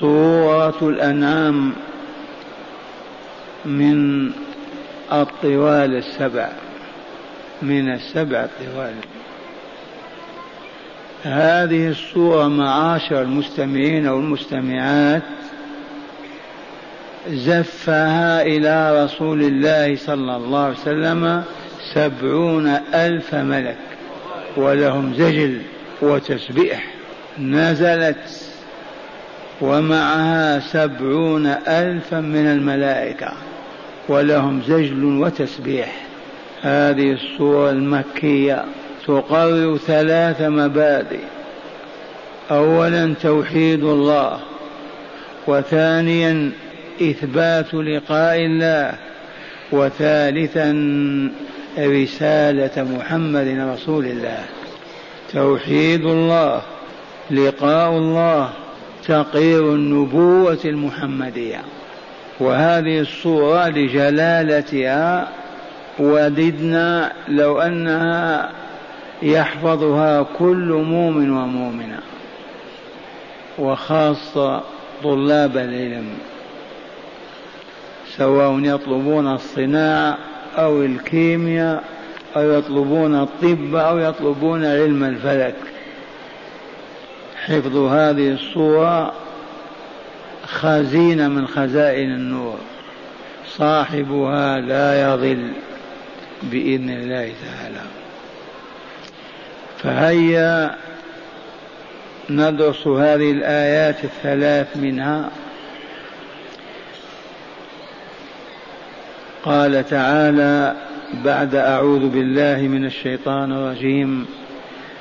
سورة الأنعام من الطوال السبع من السبع الطوال هذه الصورة معاشر المستمعين والمستمعات زفها إلى رسول الله صلى الله عليه وسلم سبعون ألف ملك ولهم زجل وتسبيح. نزلت ومعها سبعون ألفا من الملائكة ولهم زجل وتسبيح. هذه الصورة المكية تقرر ثلاث مبادئ. أولا توحيد الله وثانيا إثبات لقاء الله وثالثا رسالة محمد رسول الله. توحيد الله لقاء الله تقرير النبوة المحمدية. وهذه الصورة لجلالتها وددنا لو أنها يحفظها كل مؤمن ومؤمنة وخاصة طلاب العلم سواء يطلبون الصناعة أو الكيمياء أو يطلبون الطب أو يطلبون علم الفلك. حفظ هذه الصورة خزينة من خزائن النور. صاحبها لا يضل بإذن الله تعالى. فهيا ندرس هذه الآيات الثلاث منها. قال تعالى بعد أعوذ بالله من الشيطان الرجيم.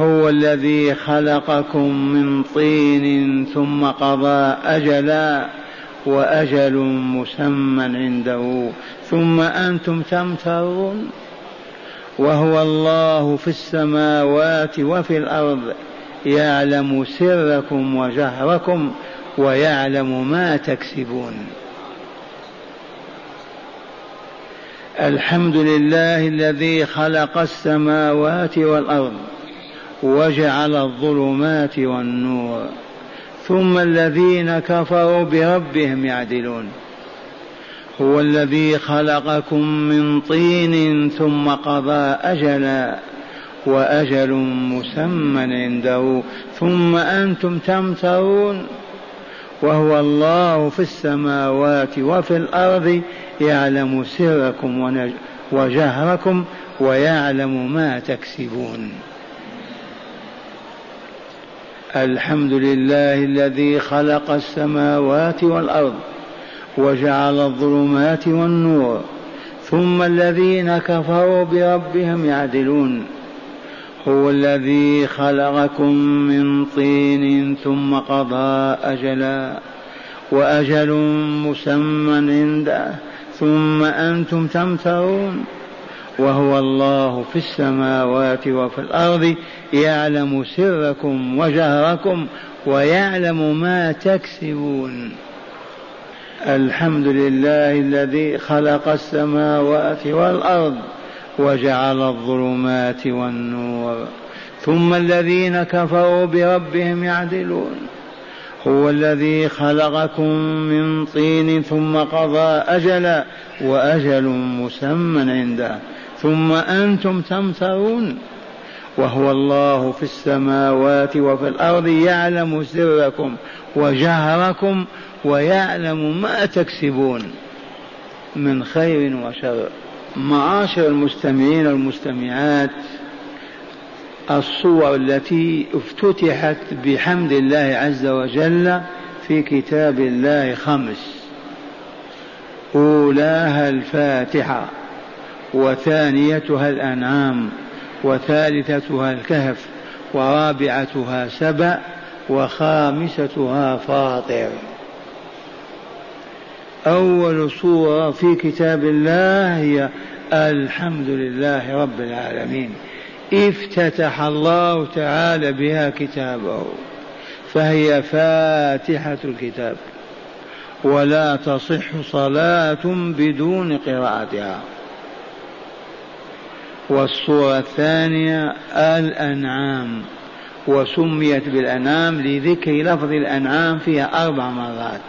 هو الذي خلقكم من طين ثم قضى أجلا وأجل مسمى عنده. ثم أنتم تمترون. وهو الله في السماوات وفي الأرض يعلم سركم وجهركم ويعلم ما تكسبون. الحمد لله الذي خلق السماوات والأرض. وجعل الظلمات والنور ثم الذين كفروا بربهم يعدلون. هو الذي خلقكم من طين ثم قضى أجلا وأجل مسمى عنده ثم أنتم تمترون. وهو الله في السماوات وفي الأرض يعلم سركم وجهركم ويعلم ما تكسبون. الحمد لله الذي خلق السماوات والأرض وجعل الظلمات والنور ثم الذين كفروا بربهم يعدلون. هو الذي خلقكم من طين ثم قضى أجلا وأجل مسمى عنده ثم أنتم تمترون. وهو الله في السماوات وفي الأرض يعلم سركم وجهركم ويعلم ما تكسبون. الحمد لله الذي خلق السماوات والأرض وجعل الظلمات والنور. ثم الذين كفروا بربهم يعدلون. هو الذي خلقكم من طين ثم قضى أجلا وأجل مسمى عنده. ثم أنتم تمترون. وهو الله في السماوات وفي الأرض يعلم سركم وجهركم ويعلم ما تكسبون من خير وشر. معاشر المستمعين والمستمعات الصور التي افتتحت بحمد الله عز وجل في كتاب الله خمس أولاها الفاتحة. وثانيتها الأنعام وثالثتها الكهف ورابعتها سبأ وخامستها فاطر. أول سورة في كتاب الله هي الحمد لله رب العالمين. افتتح الله تعالى بها كتابه فهي فاتحة الكتاب ولا تصح صلاة بدون قراءتها. والصورة الثانية الأنعام وسميت بالأنعام لذكر لفظ الأنعام فيها أربع مرات.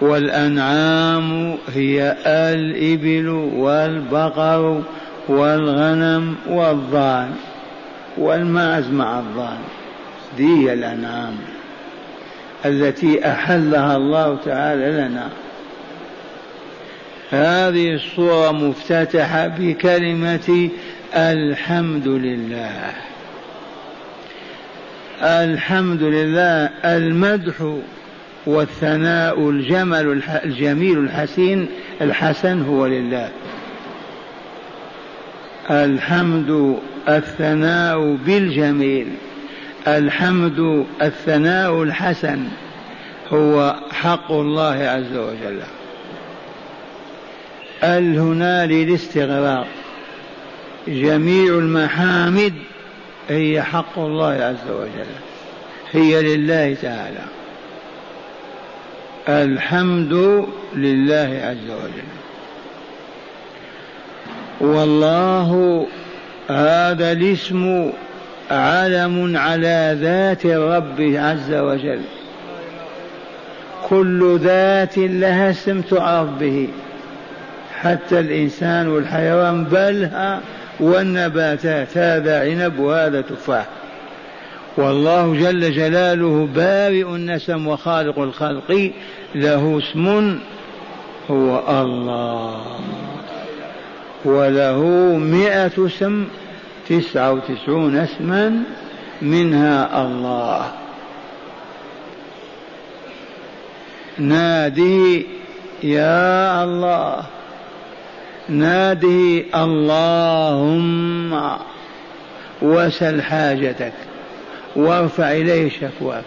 والأنعام هي الإبل والبقر والغنم والضان والماعز مع الضان. دي الأنعام التي أحلها الله تعالى لنا. هذه الصورة مفتتحة بكلمة الحمد لله. الحمد لله المدح والثناء الجمل الجميل الحسين الحسن هو لله. الحمد الثناء بالجميل. الحمد الثناء الحسن. هو حق الله عز وجل. ال هنا للاستغراق جميع المحامد هي حق الله عز وجل هي لله تعالى. الحمد لله عز وجل. والله هذا الاسم علم على ذات الرب عز وجل. كل ذات لها اسم تعرف به. حتى الإنسان والحيوان بل والنباتات. هذا عنب وهذا تفاح. والله جل جلاله بارئ النسم وخالق الخلق له اسم هو الله. وله مئة اسم تسعة وتسعون اسما منها الله. نادي يا الله. نادي اللهم وسل حاجتك وارفع إليه شكواك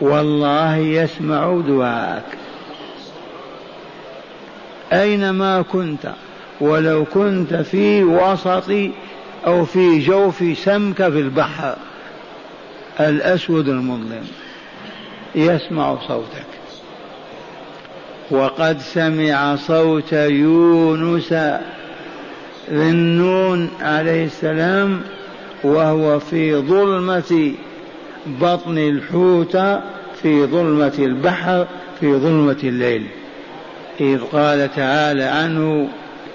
والله يسمع دعاءك. أينما كنت ولو كنت في وسط أو في جوف سمكه في البحر الأسود المظلم يسمع صوتك. وقد سمع صوت يونس ذي النون عليه السلام وهو في ظلمة بطن الحوت في ظلمة البحر في ظلمة الليل. إذ قال تعالى عنه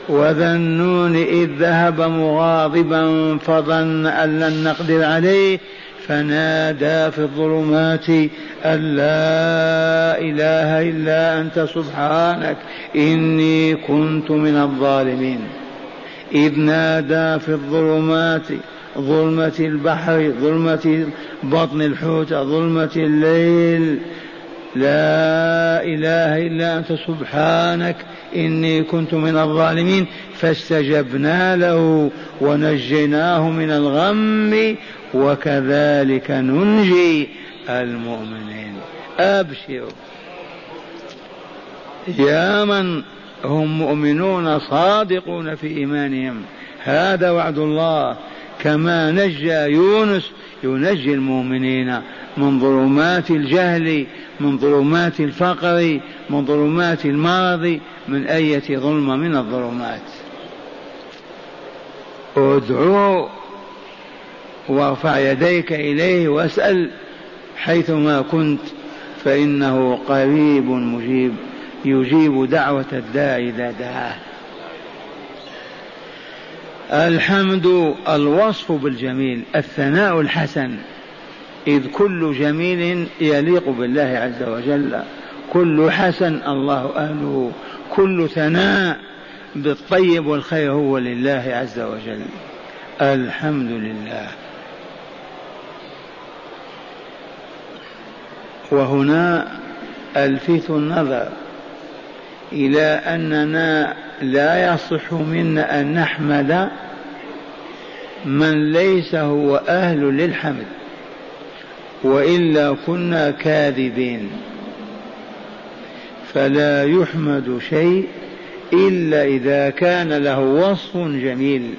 وذا النون إذ ذهب مغاضبا فظن أن لن نقدر عليه فنادى في الظلمات أن لا إله إلا أنت سبحانك إني كنت من الظالمين. إذ نادى في الظلمات ظلمة البحر ظلمة بطن الحوت ظلمة الليل. لا إله إلا أنت سبحانك إني كنت من الظالمين. فاستجبنا له ونجيناه من الغم وكذلك ننجي المؤمنين. أبشروا يا من هم مؤمنون صادقون في إيمانهم. هذا وعد الله. كما نجى يونس ينجي المؤمنين من ظلمات الجهل من ظلمات الفقر من ظلمات المرض من أية ظلمة من الظلمات. ادعو وارفع يديك إليه واسأل حيثما كنت فإنه قريب مجيب يجيب دعوة الداعي إذا دعاه. الحمد الوصف بالجميل الثناء الحسن. إذ كل جميل يليق بالله عز وجل. كل حسن الله أهله. كل ثناء بالطيب والخير هو لله عز وجل. الحمد لله. وهنا ألفت النظر إلى أننا لا يصح منا أن نحمد من ليس هو أهل للحمد وإلا كنا كاذبين فلا يحمد شيء إلا إذا كان له وصف جميل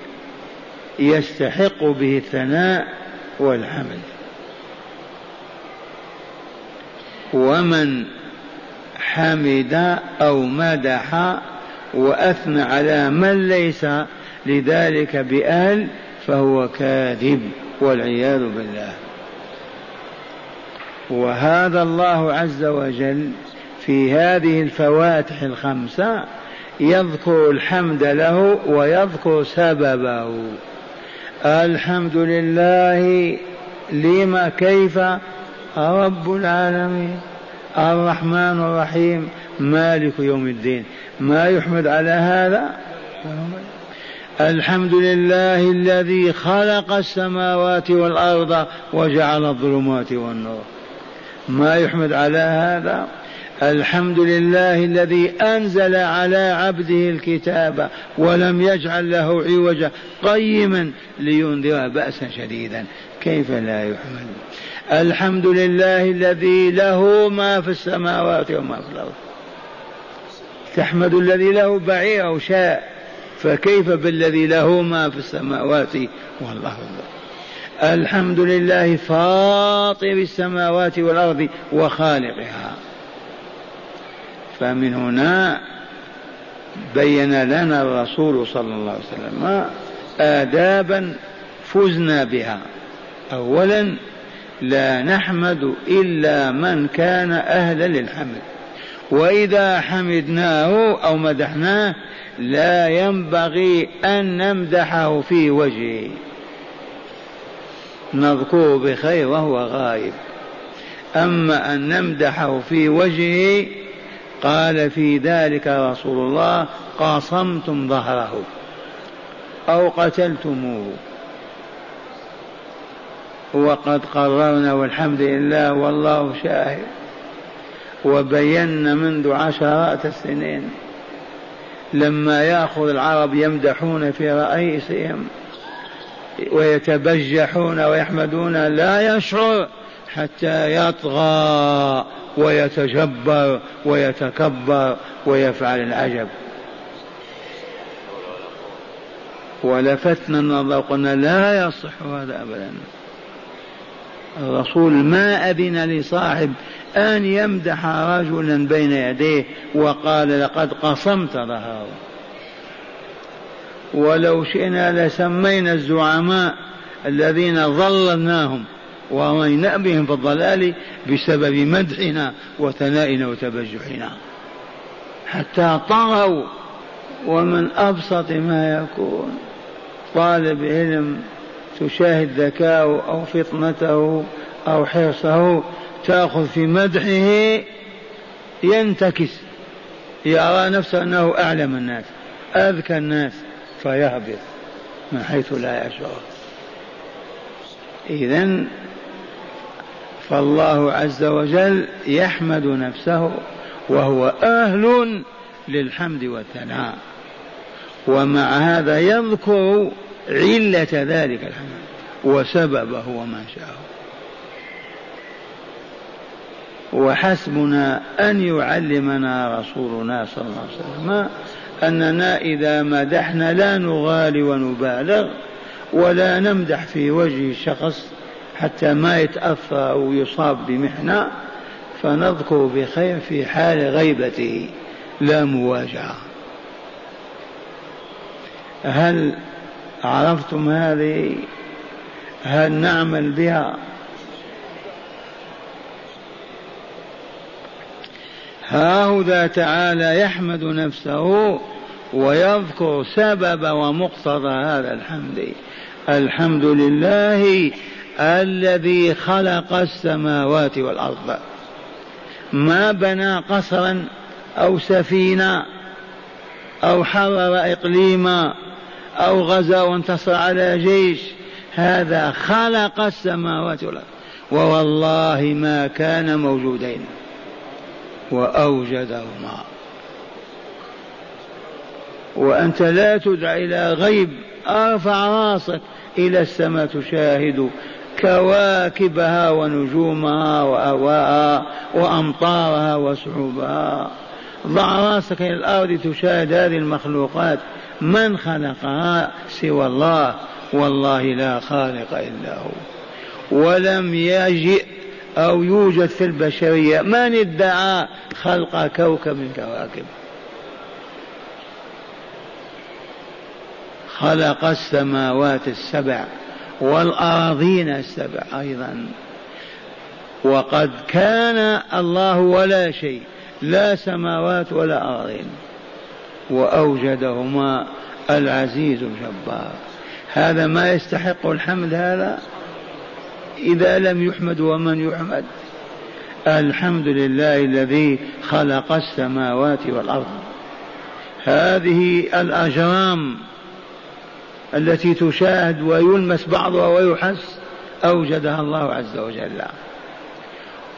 يستحق به الثناء والحمد. ومن حمد أو مدح وأثنى على من ليس لذلك بأهل فهو كاذب والعياذ بالله. وهذا الله عز وجل في هذه الفواتح الخمسة يذكر الحمد له ويذكر سببه. الحمد لله لما كيف رب العالمين. الرحمن الرحيم. مالك يوم الدين. ما يحمد على هذا؟ الحمد لله الذي خلق السماوات والأرض وجعل الظلمات والنور. ما يحمد على هذا؟ الحمد لله الذي أنزل على عبده الكتاب ولم يجعل له عوجا قيما لينذر بأسا شديدا. كيف لا يحمد؟ الحمد لله الذي له ما في السماوات وما في الأرض. تحمد الذي له بعير أو شاء فكيف بالذي له ما في السماوات والله الحمد لله فاطر السماوات والأرض وخالقها. فمن هنا بين لنا الرسول صلى الله عليه وسلم آدابا فزنا بها. أولا لا نحمد إلا من كان أهلا للحمد. وإذا حمدناه أو مدحناه لا ينبغي أن نمدحه في وجهه. نذكره بخير وهو غائب. أما أن نمدحه في وجهه قال في ذلك رسول الله قاصمتم ظهره أو قتلتموه. وقد قررنا والحمد لله والله شاهد. وبينا منذ عشرات السنين لما يأخذ العرب يمدحون في رئيسهم ويتبجحون ويحمدون لا يشعر حتى يطغى ويتجبر ويتكبر ويفعل العجب. ولفتنا النظر قلنا لا يصح هذا ابدا. الرسول ما أذن لصاحب أن يمدح رجلا بين يديه وقال لقد قصمت ظهره ولو شئنا لسمينا الزعماء الذين ظللناهم ورمينا بهم في الضلال بسبب مدحنا وثنائنا وتبجحنا. حتى طغوا ومن أبسط ما يكون. طالب علم تشاهد ذكاءه أو فطنته أو حرصه تأخذ في مدحه ينتكس يرى نفسه أنه أعلم الناس أذكى الناس فيهبط من حيث لا يشعر. إذا فالله عز وجل يحمد نفسه وهو أهل للحمد والثناء. ومع هذا يذكر علة ذلك الحمد وسببه ومنشأه وحسبنا أن يعلمنا رسولنا صلى الله عليه وسلم أننا إذا مدحنا لا نغالي ونبالغ ولا نمدح في وجه الشخص حتى ما يتأثر أو يصاب بمحنة فنذكر بخير في حال غيبته. لا مواجهة هل عرفتم هذه هل نعمل بها؟ هاهذا تعالى يحمد نفسه ويذكر سبب ومقتضى هذا الحمد. الحمد لله الذي خلق السماوات والأرض. ما بنى قصرا أو سفينه أو حرر اقليما أو غزا وانتصر على جيش هذا خلق السماوات والأرض. ووالله ما كان موجودين. وأوجدهما. وأنت لا تدع إلى غيب أرفع راسك إلى السماء تشاهد كواكبها ونجومها وأهواءها وأمطارها وسحوبها ضع راسك إلى الأرض تشاهد هذه المخلوقات. من خلقها سوى الله؟ والله لا خالق إلا هو. ولم يجئ أو يوجد في البشرية من ادعى خلق كوكب من كواكب؟ خلق السماوات السبع والأراضين السبع أيضا. وقد كان الله ولا شيء لا سماوات ولا أراضين. وأوجدهما العزيز الجبار. هذا ما يستحق الحمد هذا إذا لم يحمد ومن يحمد. الحمد لله الذي خلق السماوات والأرض. هذه الأجرام التي تشاهد ويلمس بعضها ويحس أوجدها الله عز وجل.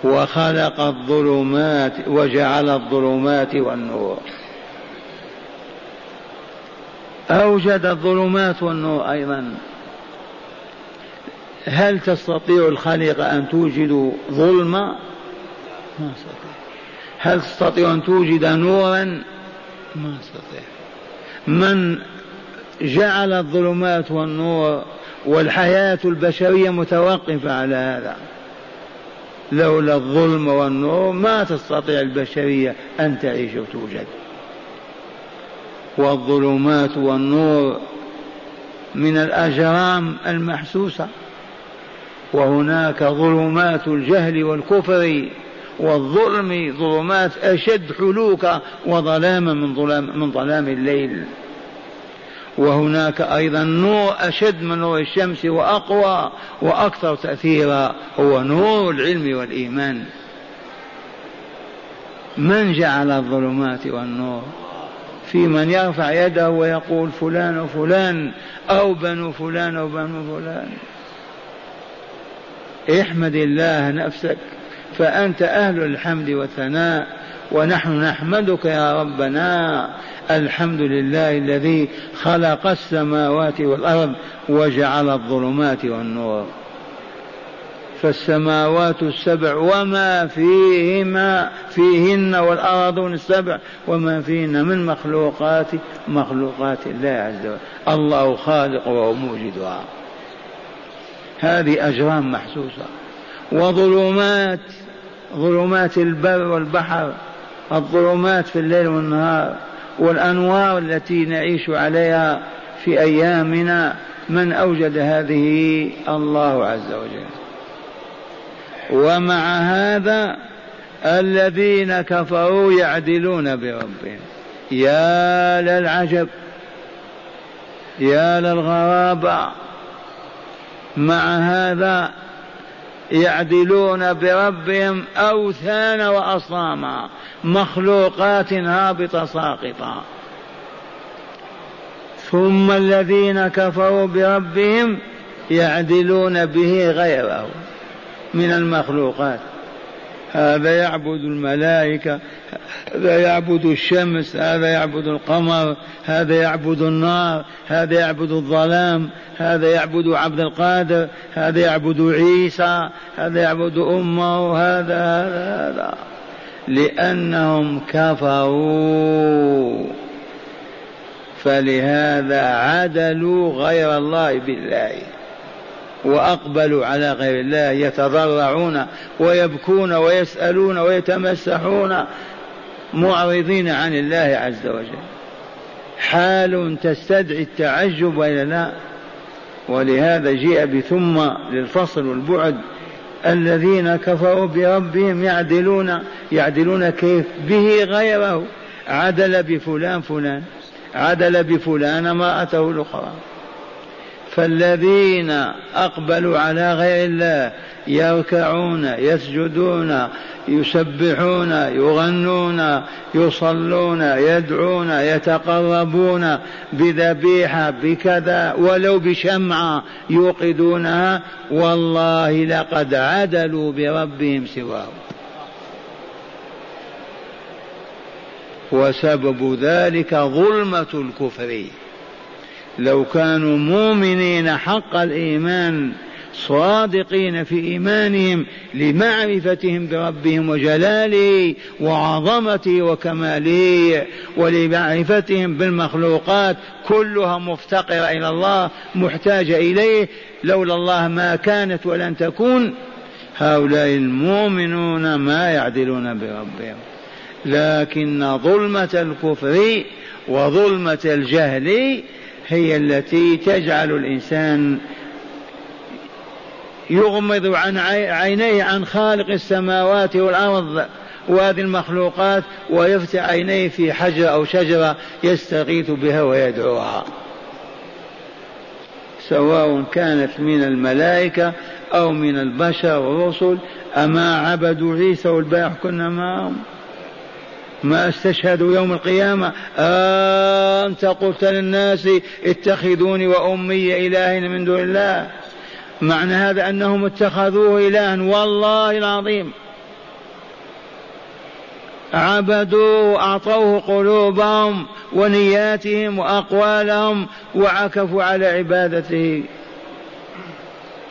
وخلق الظلمات وجعل الظلمات والنور. أوجد الظلمات والنور أيضا. هل تستطيع الخالق أن توجد ظلمة ما أستطيع. هل تستطيع أن توجد نورا؟ ما أستطيع. من جعل الظلمات والنور والحياة البشرية متوقفة على هذا؟ لولا الظلم والنور ما تستطيع البشرية أن تعيش وتوجد. والظلمات والنور من الأجرام المحسوسة. وهناك ظلمات الجهل والكفر والظلم ظلمات أشد حلوكا وظلاما من ظلام من ظلام الليل. وهناك أيضا نور أشد من نور الشمس وأقوى وأكثر تأثيرا هو نور العلم والإيمان. من جعل الظلمات والنور؟ في من يرفع يده ويقول فلان وفلان أو بنو فلان أو بنو فلان. احمد الله نفسك فأنت أهل الحمد والثناء ونحن نحمدك يا ربنا. الحمد لله الذي خلق السماوات والأرض وجعل الظلمات والنور. فالسماوات السبع وما فيهما فيهن والأراضون السبع وما فيهن من مخلوقات مخلوقات الله عز وجل. الله خالق وهو موجدها. هذه أجرام محسوسة. وظلمات ظلمات البر والبحر الظلمات في الليل والنهار والأنوار التي نعيش عليها في أيامنا. من أوجد هذه؟ الله عز وجل. ومع هذا الذين كفروا يعدلون بربهم. يا للعجب يا للغرابة مع هذا يعدلون بربهم أوثان وأصناما مخلوقات هابطة ساقطة. ثم الذين كفروا بربهم يعدلون به غيره من المخلوقات. هذا يعبد الملائكة هذا يعبد الشمس هذا يعبد القمر هذا يعبد النار هذا يعبد الظلام هذا يعبد عبد القادر هذا يعبد عيسى هذا يعبد أمه هذا هذا هذا. لأنهم كفروا. فلهذا عدلوا غير الله بالله. وأقبلوا على غير الله يتضرعون ويبكون ويسألون ويتمسحون معرضين عن الله عز وجل. حال تستدعي التعجب وإلا لا. ولهذا جيء بثم للفصل والبعد الذين كفروا بربهم يعدلون يعدلون كيف؟ به غيره. عدل بفلان فلان عدل بفلان امرأته الأخرى. فالذين أقبلوا على غير الله يركعون يسجدون يسبحون يغنون يصلون يدعون يتقربون بذبيحة بكذا ولو بشمعة يوقدونها والله لقد عدلوا بربهم سواه وسبب ذلك ظلمة الكفر. لو كانوا مؤمنين حق الإيمان صادقين في إيمانهم لمعرفتهم بربهم وجلاله وعظمته وكماله ولمعرفتهم بالمخلوقات كلها مفتقرة إلى الله محتاجة إليه. لولا الله ما كانت ولن تكون. هؤلاء المؤمنون ما يعدلون بربهم. لكن ظلمة الكفر وظلمة الجهل هي التي تجعل الإنسان يغمض عن عينيه عن خالق السماوات والأرض وهذه المخلوقات ويفتح عينيه في حجر أو شجرة يستغيث بها ويدعوها. سواء كانت من الملائكة أو من البشر والرسل أما عبدوا عيسى والبارح كنا معهم. ما استشهدوا يوم القيامة. أنت قلت للناس اتخذوني وأمي إلهين من دون الله. معنى هذا أنهم اتخذوه إلها. والله العظيم. عبدوه أعطوه قلوبهم ونياتهم وأقوالهم وعكفوا على عبادته.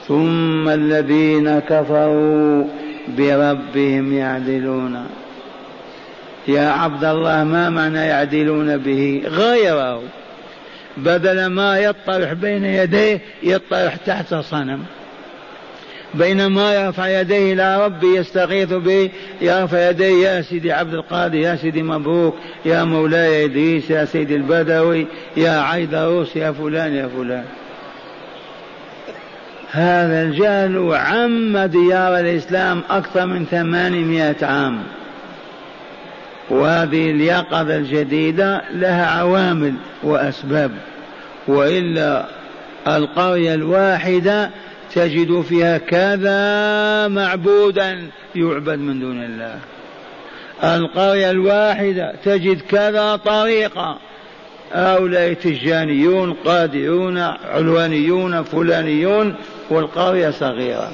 ثم الذين كفروا بربهم يعدلون. يا عبد الله ما معنى يعدلون به؟ غيره بدل ما يطرح بين يديه يطرح تحت صنم. بينما يرفع يديه إلى ربي يستغيث به يرفع يديه يا سيدي عبد القادر يا سيدي مبروك يا مولاي إدريس يا سيدي البدوي يا عيدروس يا فلان يا فلان. هذا الجهل عم ديار الإسلام أكثر من ثمانمائة عام. وهذه اليقظة الجديدة لها عوامل وأسباب وإلا القرية الواحدة تجد فيها كذا معبودا يعبد من دون الله. القرية الواحدة تجد كذا طريقة هؤلاء تجانيون قادرون علوانيون فلانيون والقرية صغيرة.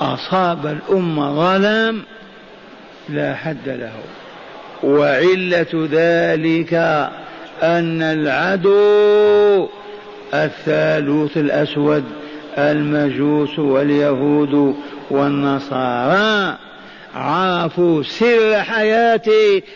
أصاب الأمة ظلام لا حد له. وعلة ذلك أن العدو الثالوث الأسود المجوس واليهود والنصارى عرفوا سر حياة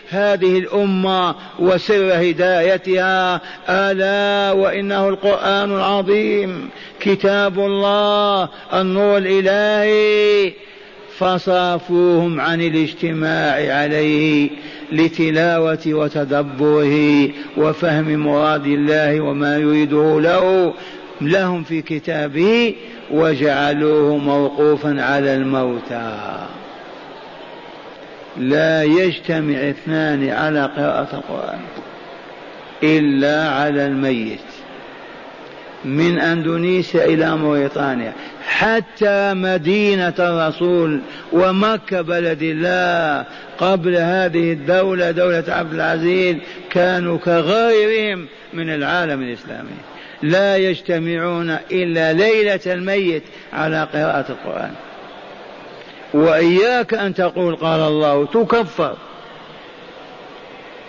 هذه الأمة وسر هدايتها. ألا وإنه القرآن العظيم كتاب الله النور الإلهي. فصافوهم عن الاجتماع عليه لتلاوة وتدبره وفهم مراد الله وما يريده له لهم في كتابه وجعلوه موقوفا على الموتى. لا يجتمع اثنان على قراءة القرآن إلا على الميت. من أندونيسيا إلى موريتانيا. حتى مدينة الرسول ومكة بلد الله. قبل هذه الدولة دولة عبد العزيز كانوا كغيرهم من العالم الإسلامي. لا يجتمعون إلا ليلة الميت على قراءة القرآن. وإياك أن تقول قال الله تكفر.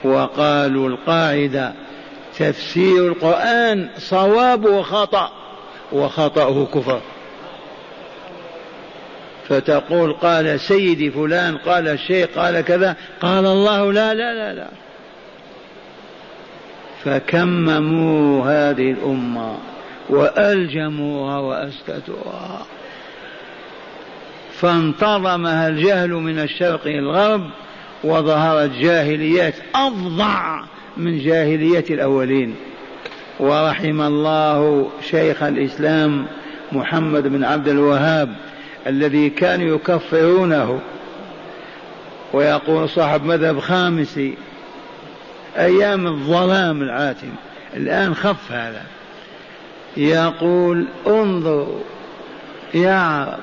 وقالوا القاعدة تفسير القرآن صوابه خطأ وخطأه كفر. فتقول قال سيدي فلان قال الشيخ قال كذا. قال الله لا لا لا لا. فكمموا هذه الأمة وألجموها وأسكتوها. فانتظمها الجهل من الشرق إلى الغرب وظهرت جاهليات أفظع من جاهلية الأولين. ورحم الله شيخ الإسلام محمد بن عبد الوهاب الذي كانوا يكفرونه. ويقول صاحب مذهب خامسي أيام الظلام العاتم الآن خف هذا. يقول انظروا يا عرب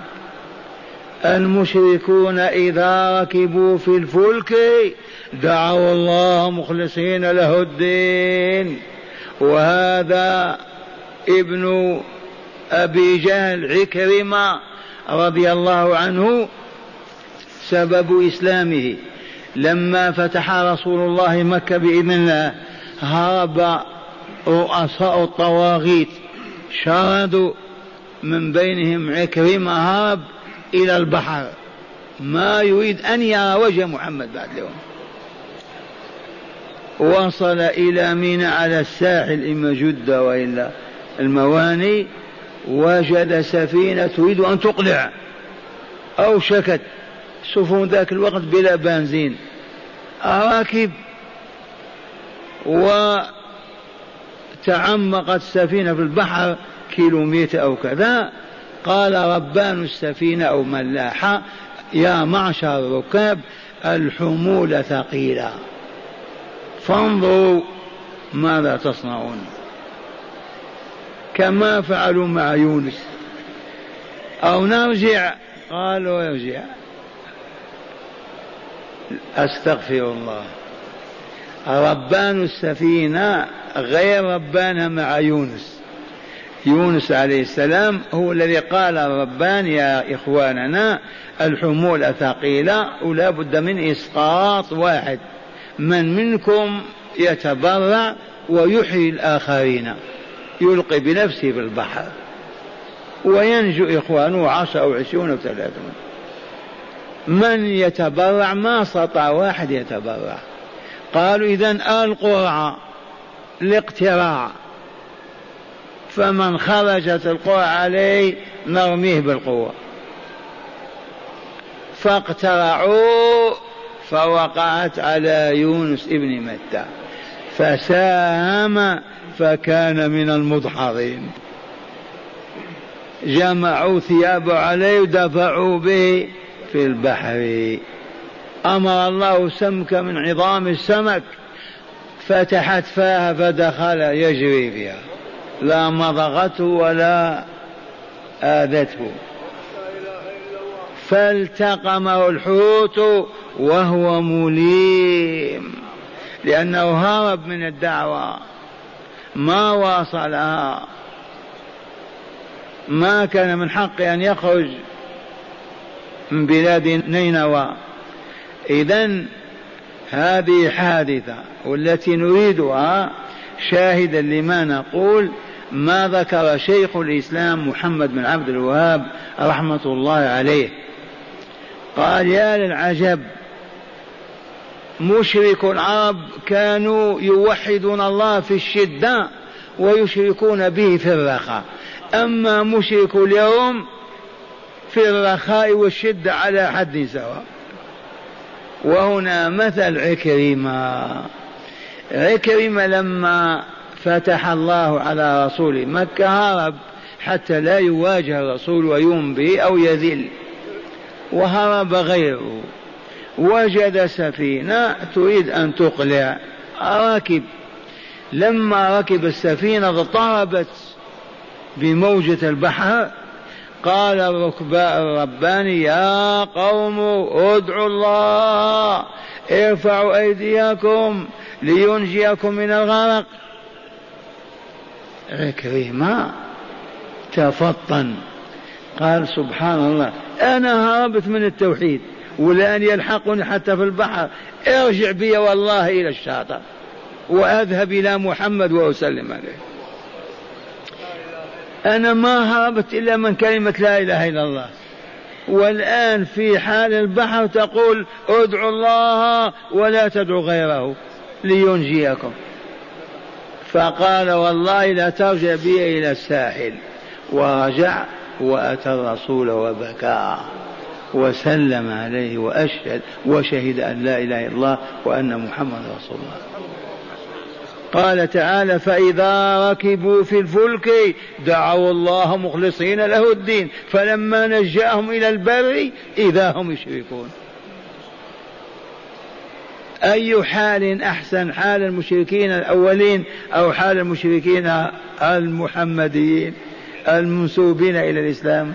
المشركون إذا ركبوا في الفلك دعوا الله مخلصين له الدين. وهذا ابن أبي جهل عكرمة رضي الله عنه سبب إسلامه. لما فتح رسول الله مكة بإذن الله هرب رؤساء الطواغيت شردوا من بينهم عكرمة هرب إلى البحر. ما يريد أن يرى وجه محمد بعد اليوم. وصل إلى منى على الساحل إما جدة وإلا المواني. وجد سفينة تريد أن تقلع. أو شكت. سفن ذاك الوقت بلا بنزين. راكب وتعمقت السفينة في البحر كيلومتر أو كذا. قال ربان السفينة أو ملاحة. يا معشر الركاب الحمول ثقيلة. فانظروا ماذا تصنعون. كما فعلوا مع يونس. أو نرجع قالوا ارجع أستغفر الله. ربان السفينة غير ربانها مع يونس. يونس عليه السلام هو الذي قال ربان يا إخواننا الحمول ثقيلة ولا بد من إسقاط واحد. من منكم يتبرع ويحيي الآخرين. يلقي بنفسه في البحر وينجو إخوانه عشر أو عشرون أو ثلاثون. من يتبرع؟ ما استطاع واحد يتبرع. قالوا إذا القرعة الاقتراع فمن خرجت القرعة عليه نرميه بالقوة. فاقترعوا فوقعت على يونس ابن متى. فساهم فكان من المدحضين جمعوا ثيابه عليه ودفعوا به في البحر. أمر الله سمك من عظام السمك فتحت فاها فدخل يجري فيها. لا مضغته ولا آذته. فالتقمه الحوت وهو مليم لأنه هرب من الدعوة. ما واصلها. ما كان من حقه أن يخرج من بلاد نينوى. إذا هذه حادثة والتي نريدها شاهدا لما نقول ما ذكر شيخ الإسلام محمد بن عبد الوهاب رحمة الله عليه. قال يا للعجب مشرك العرب كانوا يوحدون الله في الشدة ويشركون به في الرخاء. أما مشرك اليوم في الرخاء والشدة على حد سواء. وهنا مثل عكرمة. عكرمة لما فتح الله على رسول مكة هرب حتى لا يواجه الرسول ويوم به أو يذل. وهرب غيره. وجد سفينة تريد أن تقلع. راكب. لما ركب السفينة اضطربت بموجة البحر. قال الركباء الرباني يا قوم ادعوا الله. ارفعوا أيديكم لينجيكم من الغرق. عكرمة تفطن. قال سبحان الله أنا هربت من التوحيد. والآن يلحقني حتى في البحر. ارجع بي والله إلى الشاطئ. وأذهب إلى محمد وأسلم عليه. أنا ما هربت إلا من كلمة لا إله إلا الله. والآن في حال البحر تقول ادعوا الله ولا تدعوا غيره لينجيكم. فقال والله لا ترجع بي إلى الساحل. ورجع وأتى الرسول وبكى. وسلم عليه وأشهد وشهد أن لا إله إلا الله وأن محمد رسول الله. قال تعالى فإذا ركبوا في الفلك دعوا الله مخلصين له الدين فلما نجاهم إلى البر إذا هم يشركون. أي حال أحسن حال المشركين الأولين أو حال المشركين المحمديين المنسوبين إلى الإسلام؟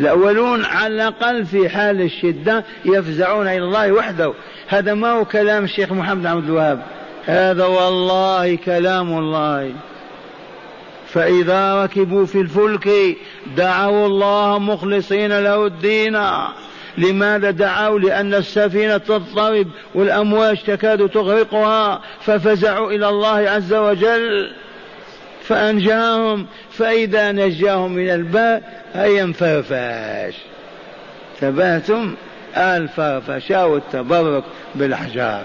الأولون على الأقل في حال الشدة يفزعون إلى الله وحده. هذا ما هو كلام الشيخ محمد عبد الوهاب. هذا والله كلام الله. فإذا ركبوا في الفلك دعوا الله مخلصين له الدين. لماذا دعوا؟ لأن السفينة تضطرب والأمواج تكاد تغرقها ففزعوا إلى الله عز وجل. فأنجاهم فإذا نجاهم من الباء هيا انفرفش ثباتم الفرفشة والتبرك بالأحجار.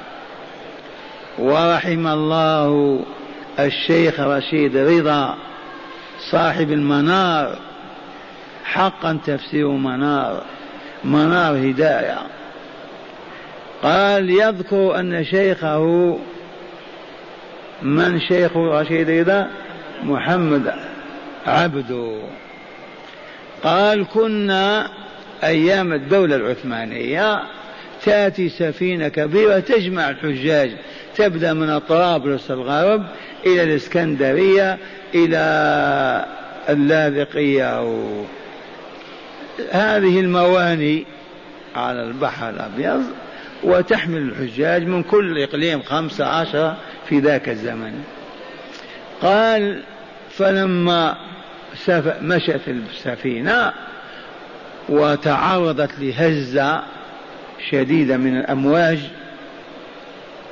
ورحم الله الشيخ رشيد رضا صاحب المنار. حقا تفسير منار منار هداية. قال يذكر أن شيخه من شيخ رشيد رضا؟ محمد عبده قال كنا أيام الدولة العثمانية تأتي سفينة كبيرة تجمع الحجاج تبدأ من طرابلس الغرب إلى الإسكندرية إلى اللاذقية هذه المواني على البحر الأبيض وتحمل الحجاج من كل إقليم خمسة عشر في ذاك الزمن. قال فلما مشت السفينة وتعرضت لهزة شديدة من الأمواج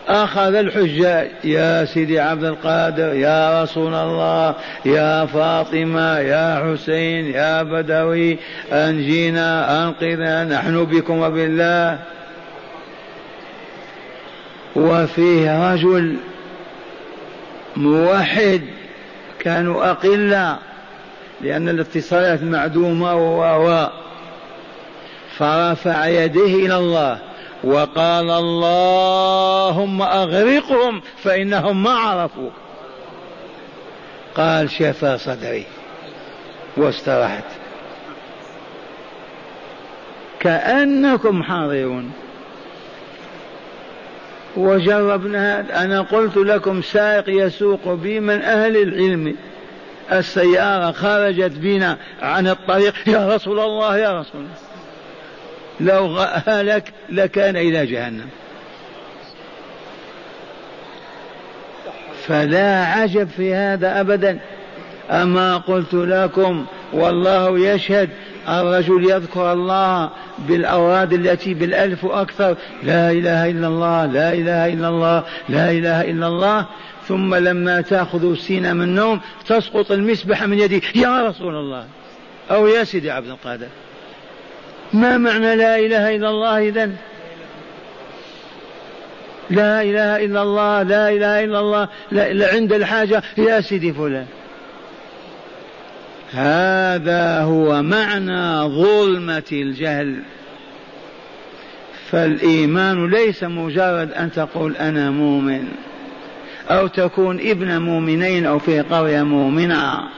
أخذ الحجاج يا سيدي عبد القادر يا رسول الله يا فاطمة يا حسين يا بدوي أنجينا أنقذنا نحن بكم وبالله. وفيه رجل موحد كانوا أقلة لأن الاتصالات معدومة و فرفع يديه إلى الله وقال اللهم أغرقهم فإنهم ما عرفوا قال شفى صدري واسترحت كأنكم حاضرون. وجربنا هذا أنا قلت لكم سائق يسوق بي من أهل العلم. السيارة خرجت بنا عن الطريق. يا رسول الله يا رسول الله. لو هلك لكان إلى جهنم. فلا عجب في هذا أبدا. أما قلت لكم والله يشهد الرجل يذكر الله بالأوراد التي بالألف وأكثر. لا إله إلا الله لا إله إلا الله لا إله إلا الله. ثم لما تأخذ السين من النوم تسقط المسبحة من يدي. يا رسول الله! أو يا سيدي عبد القادر! ما معنى لا إله إلا الله إذا لا إله إلا الله لا إله إلا الله لا عند الحاجة. يا سيدي فلان! هذا هو معنى ظلمة الجهل. فالإيمان ليس مجرد أن تقول أنا مؤمن أو تكون ابن مؤمنين أو في قرية مؤمنة.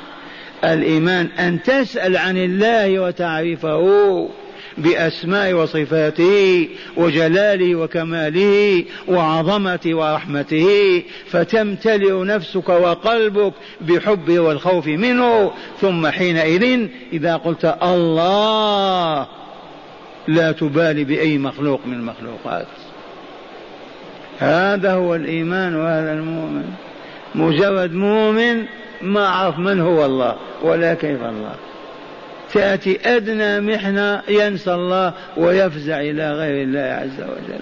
الإيمان أن تسأل عن الله وتعرفه بأسماء وصفاته وجلاله وكماله وعظمته ورحمته فتمتلئ نفسك وقلبك بحبه والخوف منه. ثم حينئذ إذا قلت الله لا تبالي بأي مخلوق من المخلوقات هذا هو الإيمان وهذا المؤمن. مجرد مؤمن ما عرف من هو الله ولا كيف الله. تأتي أدنى محنة ينسى الله ويفزع إلى غير الله عز وجل.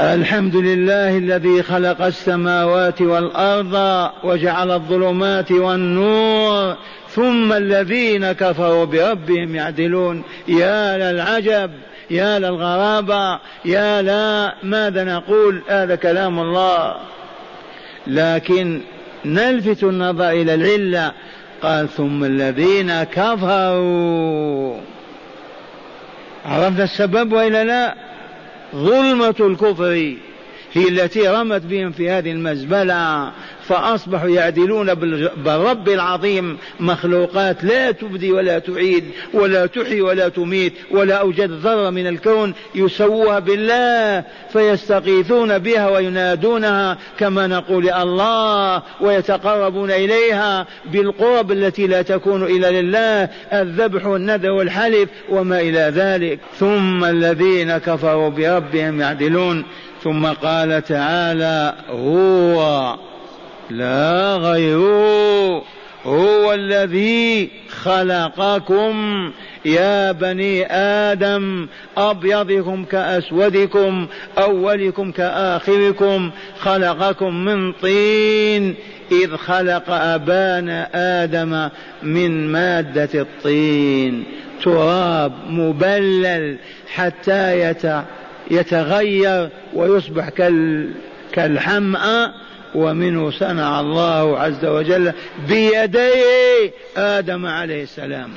الحمد لله الذي خلق السماوات والأرض وجعل الظلمات والنور ثم الذين كفروا بربهم يعدلون. يا للعجب يا للغرابة يا لا ماذا نقول؟ هذا كلام الله. لكن نلفت النظر إلى العلة. قال ثم الذين كفروا. عرفنا السبب وإلا لا؟ ظلمة الكفر هي التي رمت بهم في هذه المزبلة. فأصبحوا يعدلون بالرب العظيم مخلوقات لا تبدي ولا تعيد ولا تحيي ولا تميت ولا أوجد ذرة من الكون يسووها بالله فيستغيثون بها وينادونها كما نقول الله ويتقربون إليها بالقرب التي لا تكون إلا لله الذبح والنذر والحلف وما إلى ذلك ثم الذين كفروا بربهم يعدلون ثم قال تعالى هو لا غيره هو الذي خلقكم. يا بني آدم أبيضكم كأسودكم أولكم كآخركم خلقكم من طين. إذ خلق أبانا آدم من مادة الطين. تراب مبلل حتى يتغير ويصبح كالحمأ. ومنه صنع الله عز وجل بيديه آدم عليه السلام.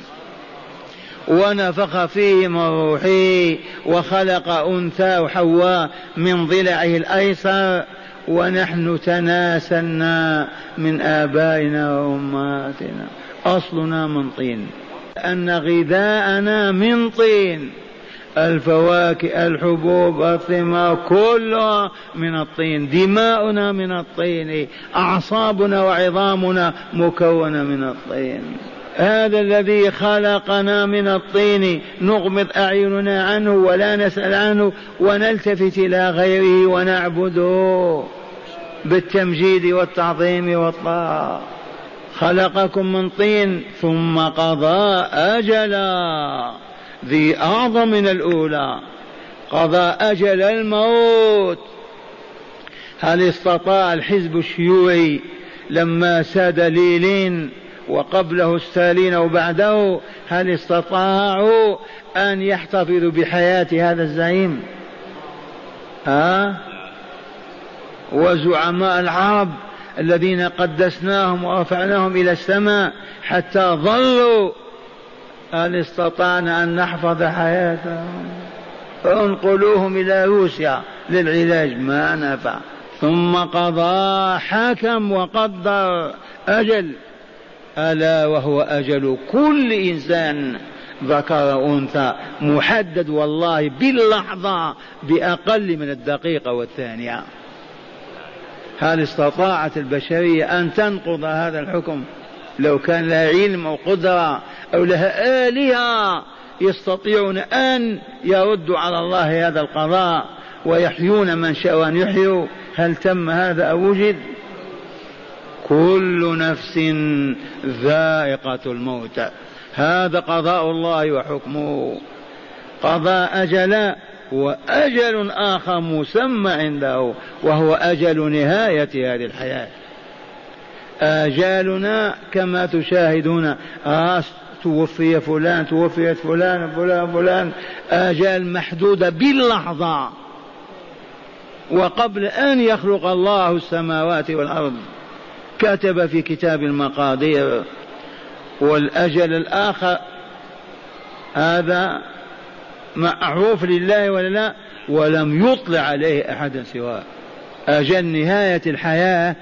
ونفخ فيه من روحه وخلق أنثى حواء من ضلعه الأيسر. ونحن تناسلنا من آبائنا وأمهاتنا. أصلنا من طين. أن غذاءنا من طين. الفواكه الحبوب الثمار كلها من الطين. دماؤنا من الطين. أعصابنا وعظامنا مكونة من الطين. هذا الذي خلقنا من الطين. نغمض أعيننا عنه ولا نسأل عنه ونلتفت إلى غيره ونعبده بالتمجيد والتعظيم والطاعة. خلقكم من طين ثم قضى أجلا. ذي أعظم من الأولى. قضى أجل الموت. هل استطاع الحزب الشيوعي لما ساد ليلين وقبله السالين وبعده؟ هل استطاعوا أن يحتفظوا بحياة هذا الزعيم؟ ها؟ وزعماء العرب الذين قدسناهم ورفعناهم إلى السماء حتى ظلوا هل استطعنا أن نحفظ حياتهم. فانقلوهم إلى روسيا للعلاج ما نفع. ثم قضى حكم وقدر أجل. ألا وهو أجل كل إنسان ذكر أنثى. محدد والله باللحظة بأقل من الدقيقة والثانية. هل استطاعت البشرية أن تنقض هذا الحكم؟ لو كان لها علم أو قدرة أو لها آلهة يستطيعون أن يردوا على الله هذا القضاء ويحيون من شاء أن يحيوا. هل تم هذا أو وجد؟ كل نفس ذائقة الموت. هذا قضاء الله وحكمه. قضاء أجلا وأجل آخر مسمى عنده وهو أجل نهاية هذه الحياة. آجالنا كما تشاهدون توفي فلان توفيت فلان فلان فلان. آجال محدودة باللحظة. وقبل أن يخلق الله السماوات والأرض كتب في كتاب المقادير والأجل الآخر هذا معروف لله ولا لا؟ ولم يطلع عليه أحدا سواه. أجل نهاية الحياة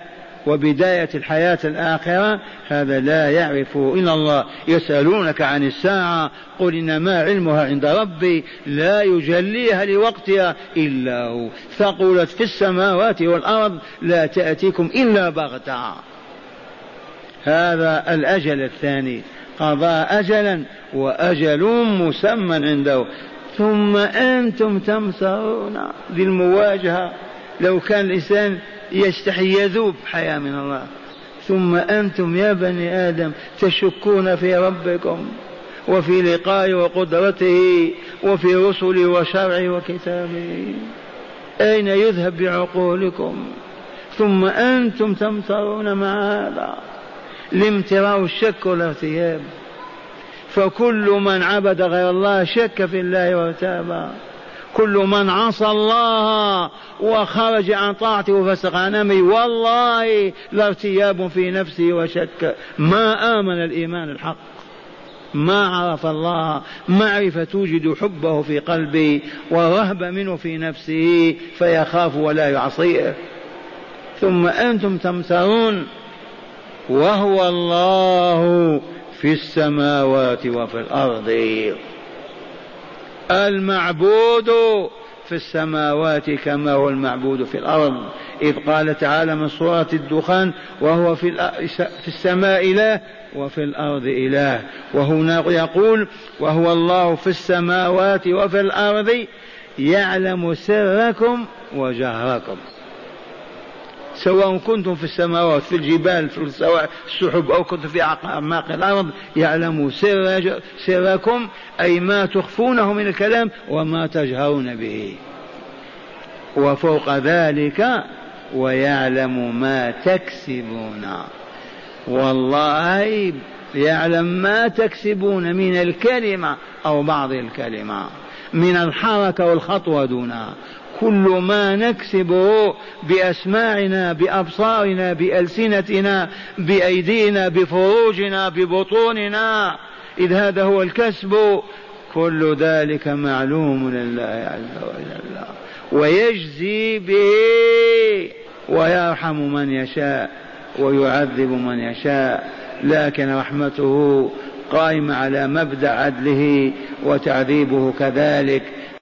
وبداية الحياة الآخرة هذا لا يعرفه إلا الله. يسألونك عن الساعة قل إنما علمها عند ربي لا يجليها لوقتها إلا هو. ثقلت في السماوات والأرض لا تأتيكم إلا بغتة. هذا الأجل الثاني. قضى أجلا وأجل مسمى عنده. ثم أنتم تمسرون بالمواجهة. لو كان الإنسان يستحي يذوب حياة من الله. ثم أنتم يا بني آدم تشكون في ربكم وفي لقائه وقدرته وفي رسله وشرعه وكتابه. أين يذهب بعقولكم؟ ثم أنتم تمترون مع هذا الامتراء الشك والارتياب فكل من عبد غير الله شك في الله وارتاب. كل من عصى الله وخرج عن طاعته وفسق عن أمره والله لارتياب في نفسه وشك. ما آمن الإيمان الحق. ما عرف الله. معرفة توجد حبه في قلبه ورهبة منه في نفسه فيخاف ولا يعصيه. ثم أنتم تمترون. وهو الله في السماوات وفي الأرض. المعبود في السماوات كما هو المعبود في الأرض. إذ قال تعالى من سورة الدخان وهو في, في السماء إله وفي الأرض إله. وهنا يقول وهو الله في السماوات وفي الأرض يعلم سركم وجهركم. سواء كنتم في السماوات في الجبال في السحب أو كنتم في أعماق الأرض يعلم سر سركم أي ما تخفونه من الكلام وما تجهرون به. وفوق ذلك ويعلم ما تكسبون. والله يعلم ما تكسبون من الكلمة أو بعض الكلمة من الحركة والخطوة دونها كل ما نكسبه بأسماعنا بأبصارنا بألسنتنا بأيدينا بفروجنا ببطوننا. إذ هذا هو الكسب. كل ذلك معلوم لله عز وجل. ويجزي به ويرحم من يشاء ويعذب من يشاء. لكن رحمته قائمة على مبدأ عدله وتعذيبه كذلك.